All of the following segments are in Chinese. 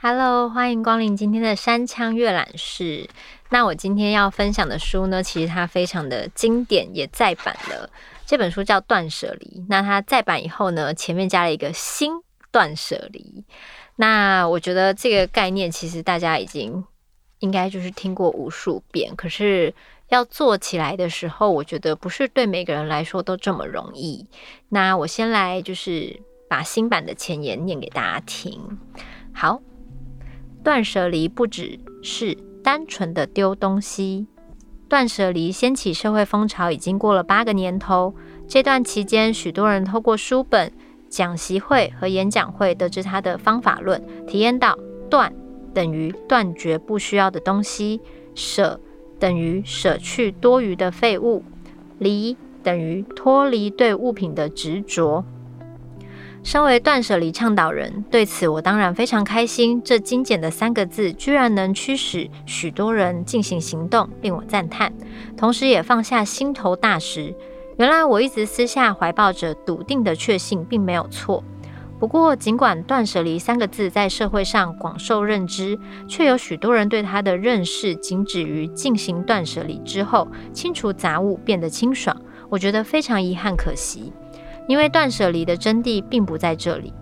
Hello，欢迎光临今天的山羌阅览室。那我今天要分享的书呢，其实它非常的经典，也再版了。这本书叫《断舍离》。那它再版以后呢，前面加了一个“新断舍离”。那我觉得这个概念其实大家已经应该就是听过无数遍，可是要做起来的时候，我觉得不是对每个人来说都这么容易。那我先来就是把新版的前言念给大家听。好。断舍离不只是单纯的丢东西。断舍离掀起社会风潮已经过了八个年头。这段期间，许多人透过书本、讲习会和演讲会得知他的方法论，体验到断等于断绝不需要的东西，舍等于舍去多余的废物，离等于脱离对物品的执着。身为断舍离倡导人，对此我当然非常开心。这精简的三个字，居然能驱使许多人进行行动，令我赞叹，同时也放下心头大石。原来我一直私下怀抱着笃定的确信，并没有错。不过，尽管断舍离三个字在社会上广受认知，却有许多人对它的认识仅止于进行断舍离之后，清除杂物变得清爽。我觉得非常遗憾可惜。因为断舍离的真谛并不在这里，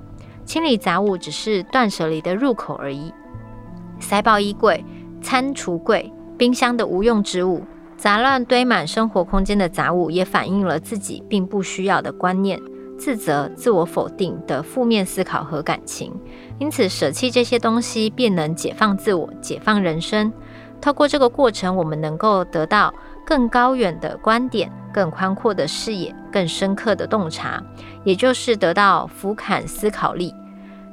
清理杂物只是断舍离的入口而已。塞爆衣柜、餐橱柜、冰箱的无用之物，杂乱堆满生活空间的杂物，也反映了自己并不需要的观念、自责、自我否定的负面思考和感情。因此，舍弃这些东西，便能解放自我、解放人生。透过这个过程，我们能够得到更高远的观点。更宽阔的视野，更深刻的洞察，也就是得到俯瞰思考力，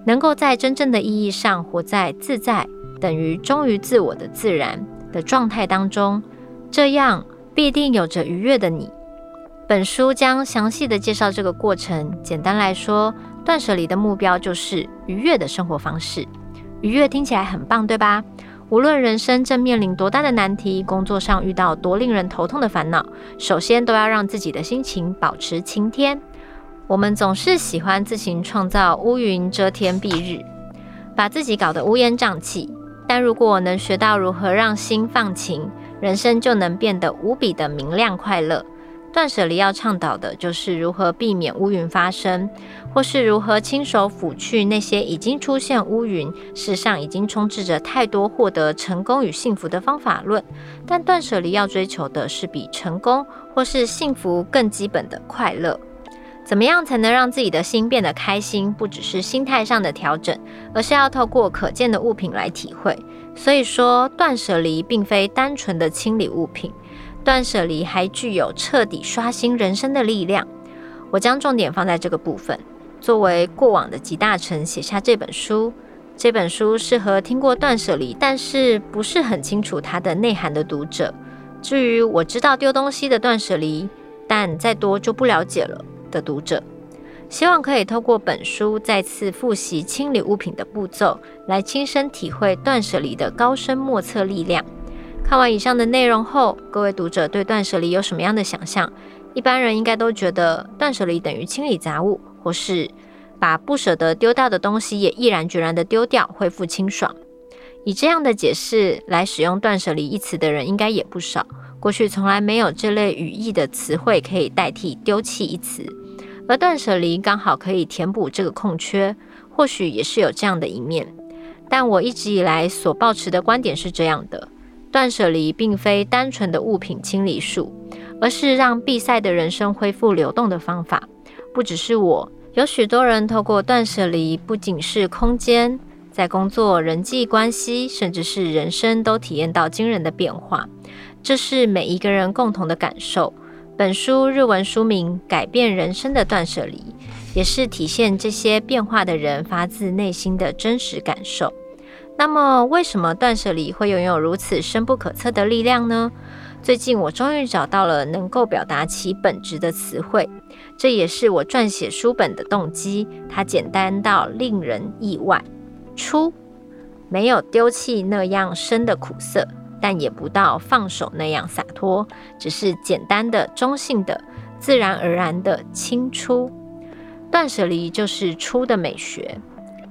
能够在真正的意义上活在自在等于忠于自我的自然的状态当中，这样必定有着愉悦的你。本书将详细的介绍这个过程。简单来说，断舍离的目标就是愉悦的生活方式。愉悦听起来很棒，对吧？无论人生正面临多大的难题，工作上遇到多令人头痛的烦恼，首先都要让自己的心情保持晴天。我们总是喜欢自行创造乌云遮天蔽日，把自己搞得乌烟瘴气。但如果能学到如何让心放晴，人生就能变得无比的明亮快乐。断舍离要倡导的就是如何避免乌云发生，或是如何亲手抚去那些已经出现乌云。世上已经充斥着太多获得成功与幸福的方法论，但断舍离要追求的是比成功或是幸福更基本的快乐。怎么样才能让自己的心变得开心？不只是心态上的调整，而是要透过可见的物品来体会。所以说，断舍离并非单纯的清理物品。断舍离还具有彻底刷新人生的力量。我将重点放在这个部分。作为过往的集大成，写下这本书。这本书适合听过断舍离，但是不是很清楚它的内涵的读者。至于我知道丢东西的断舍离，但再多就不了解了的读者，希望可以透过本书再次复习清理物品的步骤，来亲身体会断舍离的高深莫测力量。看完以上的内容后，各位读者对断舍离有什么样的想象？一般人应该都觉得断舍离等于清理杂物，或是把不舍得丢掉的东西也毅然决然地丢掉，恢复清爽。以这样的解释来使用“断舍离”一词的人应该也不少。过去从来没有这类语义的词汇可以代替“丢弃”一词，而断舍离刚好可以填补这个空缺，或许也是有这样的一面。但我一直以来所抱持的观点是这样的。断舍离并非单纯的物品清理术，而是让闭塞的人生恢复流动的方法。不只是我，有许多人透过断舍离，不仅是空间，在工作、人际关系，甚至是人生，都体验到惊人的变化。这是每一个人共同的感受。本书日文书名《改变人生的断舍离》，也是体现这些变化的人发自内心的真实感受。那么，为什么断舍离会拥有如此深不可测的力量呢？最近我终于找到了能够表达其本质的词汇，这也是我撰写书本的动机。它简单到令人意外。出，没有丢弃那样深的苦涩，但也不到放手那样洒脱，只是简单的、中性的、自然而然的清出。断舍离就是出的美学。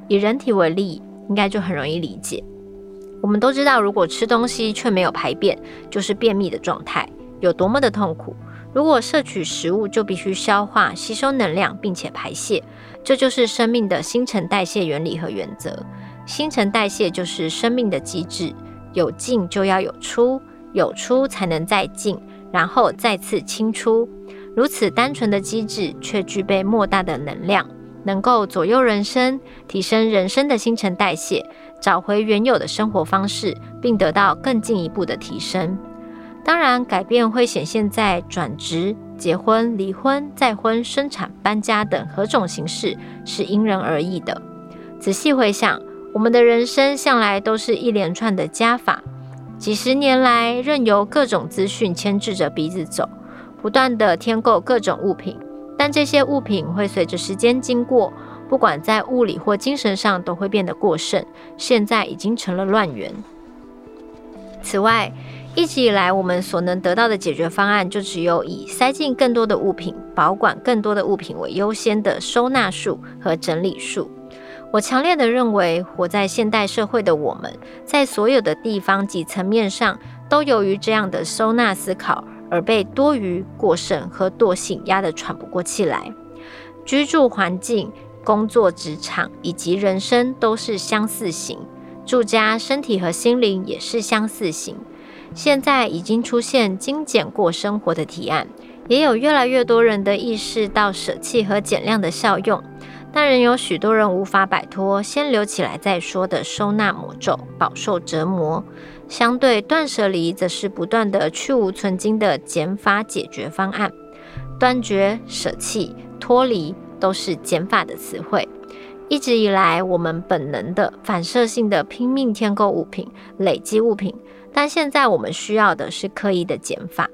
以人体为例，应该就很容易理解。我们都知道，如果吃东西却没有排便，就是便秘的状态，有多么的痛苦。如果摄取食物，就必须消化、吸收能量，并且排泄，这就是生命的新陈代谢原理和原则。新陈代谢就是生命的机制，有进就要有出，有出才能再进，然后再次清出。如此单纯的机制，却具备莫大的能量，能够左右人生，提升人生的新陈代谢，找回原有的生活方式，并得到更进一步的提升。当然，改变会显现在转职、结婚、离婚、再婚、生产、搬家等何种形式，是因人而异的。仔细回想，我们的人生向来都是一连串的加法，几十年来，任由各种资讯牵制着鼻子走。不断地添购各种物品，但这些物品会随着时间经过，不管在物理或精神上都会变得过剩，现在已经成了乱源。此外，一直以来我们所能得到的解决方案，就只有以塞进更多的物品、保管更多的物品为优先的收纳术和整理术。我强烈地认为，活在现代社会的我们，在所有的地方及层面上，都由于这样的收纳思考。而被多余、过剩和惰性压得喘不过气来。居住环境、工作职场以及人生都是相似型，住家身体和心灵也是相似型。现在已经出现精简过生活的提案，也有越来越多人的意识到舍弃和减量的效用，但仍有许多人无法摆脱“先留起来再说”的收纳魔咒，饱受折磨。相对断舍离，则是不断的去芜存菁的减法解决方案。断绝、舍弃、脱离，都是减法的词汇。一直以来，我们本能的、反射性的拼命添购物品、累积物品，但现在我们需要的是刻意的减法。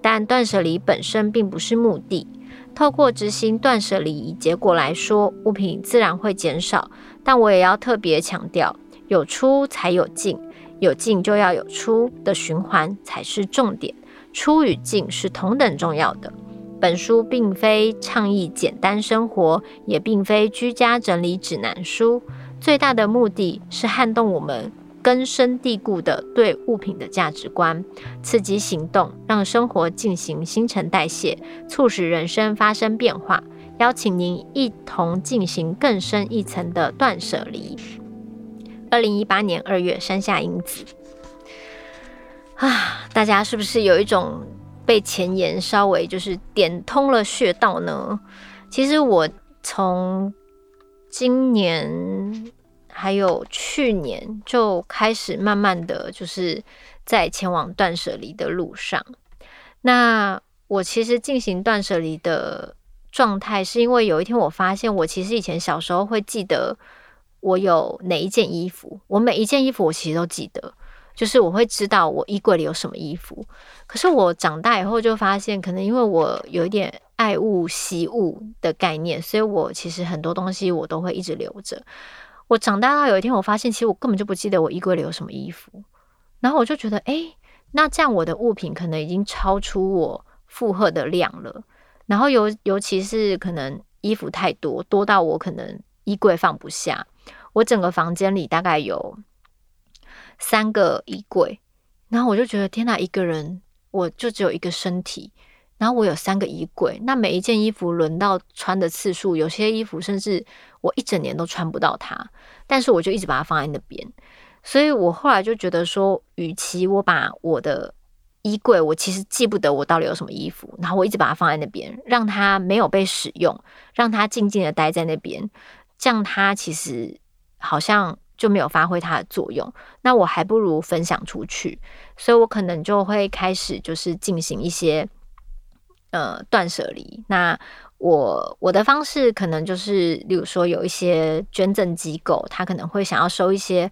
但断舍离本身并不是目的。透过执行断舍离，以结果来说，物品自然会减少。但我也要特别强调，有出才有进。有进就要有出的循环才是重点，出与进是同等重要的。本书并非倡议简单生活，也并非居家整理指南书，最大的目的是撼动我们根深蒂固的对物品的价值观，刺激行动，让生活进行新陈代谢，促使人生发生变化。邀请您一同进行更深一层的断舍离。二零一八年二月，山下英子啊，大家是不是有一种被前言稍微就是点通了穴道呢？其实我从今年还有去年就开始慢慢的就是在前往断舍离的路上。那我其实进行断舍离的状态，是因为有一天我发现，我其实以前小时候会记得。我有哪一件衣服？我每一件衣服我其实都记得，就是我会知道我衣柜里有什么衣服。可是我长大以后就发现，可能因为我有一点爱物惜物的概念，所以我其实很多东西我都会一直留着。我长大到有一天，我发现其实我根本就不记得我衣柜里有什么衣服，然后我就觉得，诶，那这样我的物品可能已经超出我负荷的量了。然后尤尤其是可能衣服太多，多到我可能衣柜放不下。我整个房间里大概有三个衣柜，然后我就觉得天哪，一个人我就只有一个身体，然后我有三个衣柜，那每一件衣服轮到穿的次数，有些衣服甚至我一整年都穿不到它，但是我就一直把它放在那边，所以我后来就觉得说，与其我把我的衣柜，我其实记不得我到底有什么衣服，然后我一直把它放在那边，让它没有被使用，让它静静的待在那边，这样它其实。好像就没有发挥它的作用，那我还不如分享出去，所以我可能就会开始就是进行一些呃断舍离。那我我的方式可能就是，例如说有一些捐赠机构，他可能会想要收一些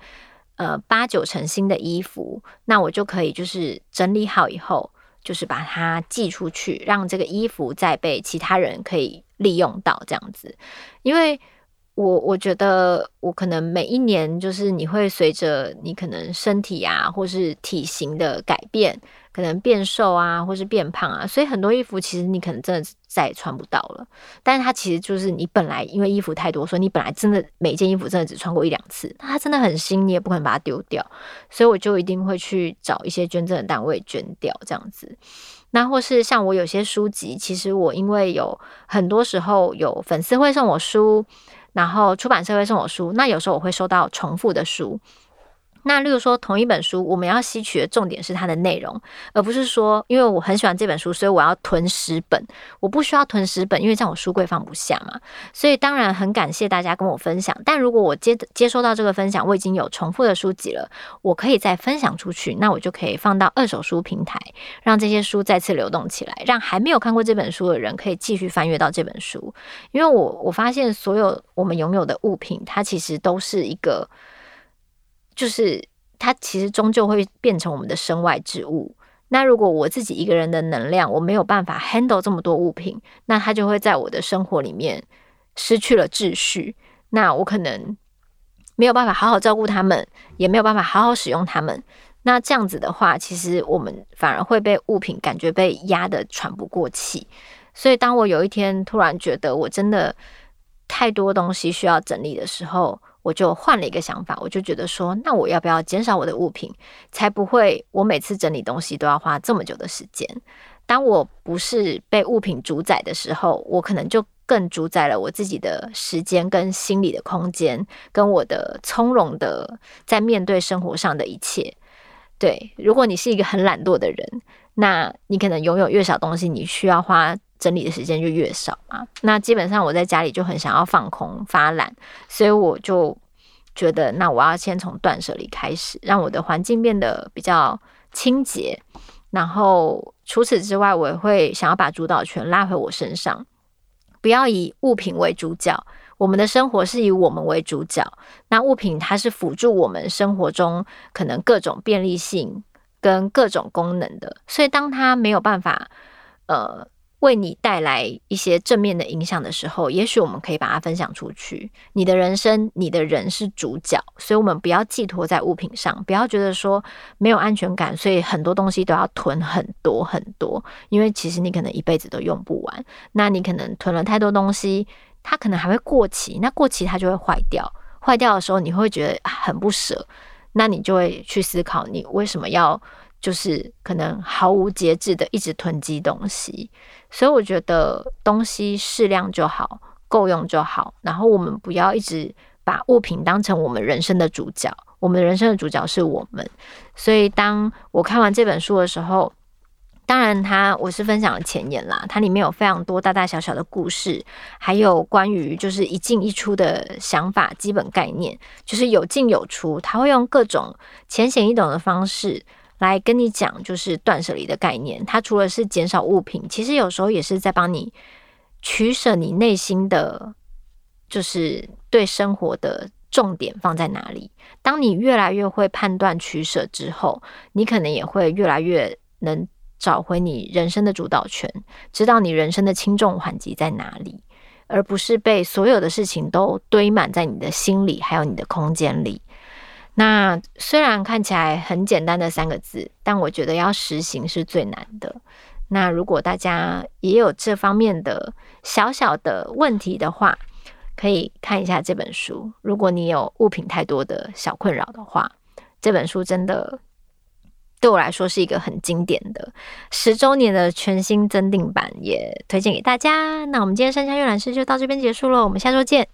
呃八九成新的衣服，那我就可以就是整理好以后，就是把它寄出去，让这个衣服再被其他人可以利用到这样子，因为。我我觉得我可能每一年就是你会随着你可能身体啊，或是体型的改变。可能变瘦啊，或是变胖啊，所以很多衣服其实你可能真的再也穿不到了。但是它其实就是你本来因为衣服太多，所以你本来真的每件衣服真的只穿过一两次，它真的很新，你也不可能把它丢掉。所以我就一定会去找一些捐赠的单位捐掉这样子。那或是像我有些书籍，其实我因为有很多时候有粉丝会送我书，然后出版社会送我书，那有时候我会收到重复的书。那例如说，同一本书，我们要吸取的重点是它的内容，而不是说，因为我很喜欢这本书，所以我要囤十本。我不需要囤十本，因为这样我书柜放不下嘛。所以当然很感谢大家跟我分享。但如果我接接收到这个分享，我已经有重复的书籍了，我可以再分享出去，那我就可以放到二手书平台，让这些书再次流动起来，让还没有看过这本书的人可以继续翻阅到这本书。因为我我发现，所有我们拥有的物品，它其实都是一个。就是它其实终究会变成我们的身外之物。那如果我自己一个人的能量，我没有办法 handle 这么多物品，那它就会在我的生活里面失去了秩序。那我可能没有办法好好照顾他们，也没有办法好好使用他们。那这样子的话，其实我们反而会被物品感觉被压得喘不过气。所以当我有一天突然觉得我真的太多东西需要整理的时候，我就换了一个想法，我就觉得说，那我要不要减少我的物品，才不会我每次整理东西都要花这么久的时间。当我不是被物品主宰的时候，我可能就更主宰了我自己的时间跟心理的空间，跟我的从容的在面对生活上的一切。对，如果你是一个很懒惰的人，那你可能拥有越少东西，你需要花。整理的时间就越少嘛，那基本上我在家里就很想要放空发懒，所以我就觉得，那我要先从断舍离开始，让我的环境变得比较清洁。然后除此之外，我也会想要把主导权拉回我身上，不要以物品为主角。我们的生活是以我们为主角，那物品它是辅助我们生活中可能各种便利性跟各种功能的。所以当它没有办法，呃。为你带来一些正面的影响的时候，也许我们可以把它分享出去。你的人生，你的人是主角，所以我们不要寄托在物品上，不要觉得说没有安全感，所以很多东西都要囤很多很多。因为其实你可能一辈子都用不完，那你可能囤了太多东西，它可能还会过期，那过期它就会坏掉。坏掉的时候，你会觉得很不舍，那你就会去思考，你为什么要就是可能毫无节制的一直囤积东西。所以我觉得东西适量就好，够用就好。然后我们不要一直把物品当成我们人生的主角，我们人生的主角是我们。所以当我看完这本书的时候，当然它我是分享了前言啦，它里面有非常多大大小小的故事，还有关于就是一进一出的想法、基本概念，就是有进有出。他会用各种浅显易懂的方式。来跟你讲，就是断舍离的概念。它除了是减少物品，其实有时候也是在帮你取舍你内心的，就是对生活的重点放在哪里。当你越来越会判断取舍之后，你可能也会越来越能找回你人生的主导权，知道你人生的轻重缓急在哪里，而不是被所有的事情都堆满在你的心里，还有你的空间里。那虽然看起来很简单的三个字，但我觉得要实行是最难的。那如果大家也有这方面的小小的问题的话，可以看一下这本书。如果你有物品太多的小困扰的话，这本书真的对我来说是一个很经典的十周年的全新增订版，也推荐给大家。那我们今天山下阅览室就到这边结束了，我们下周见。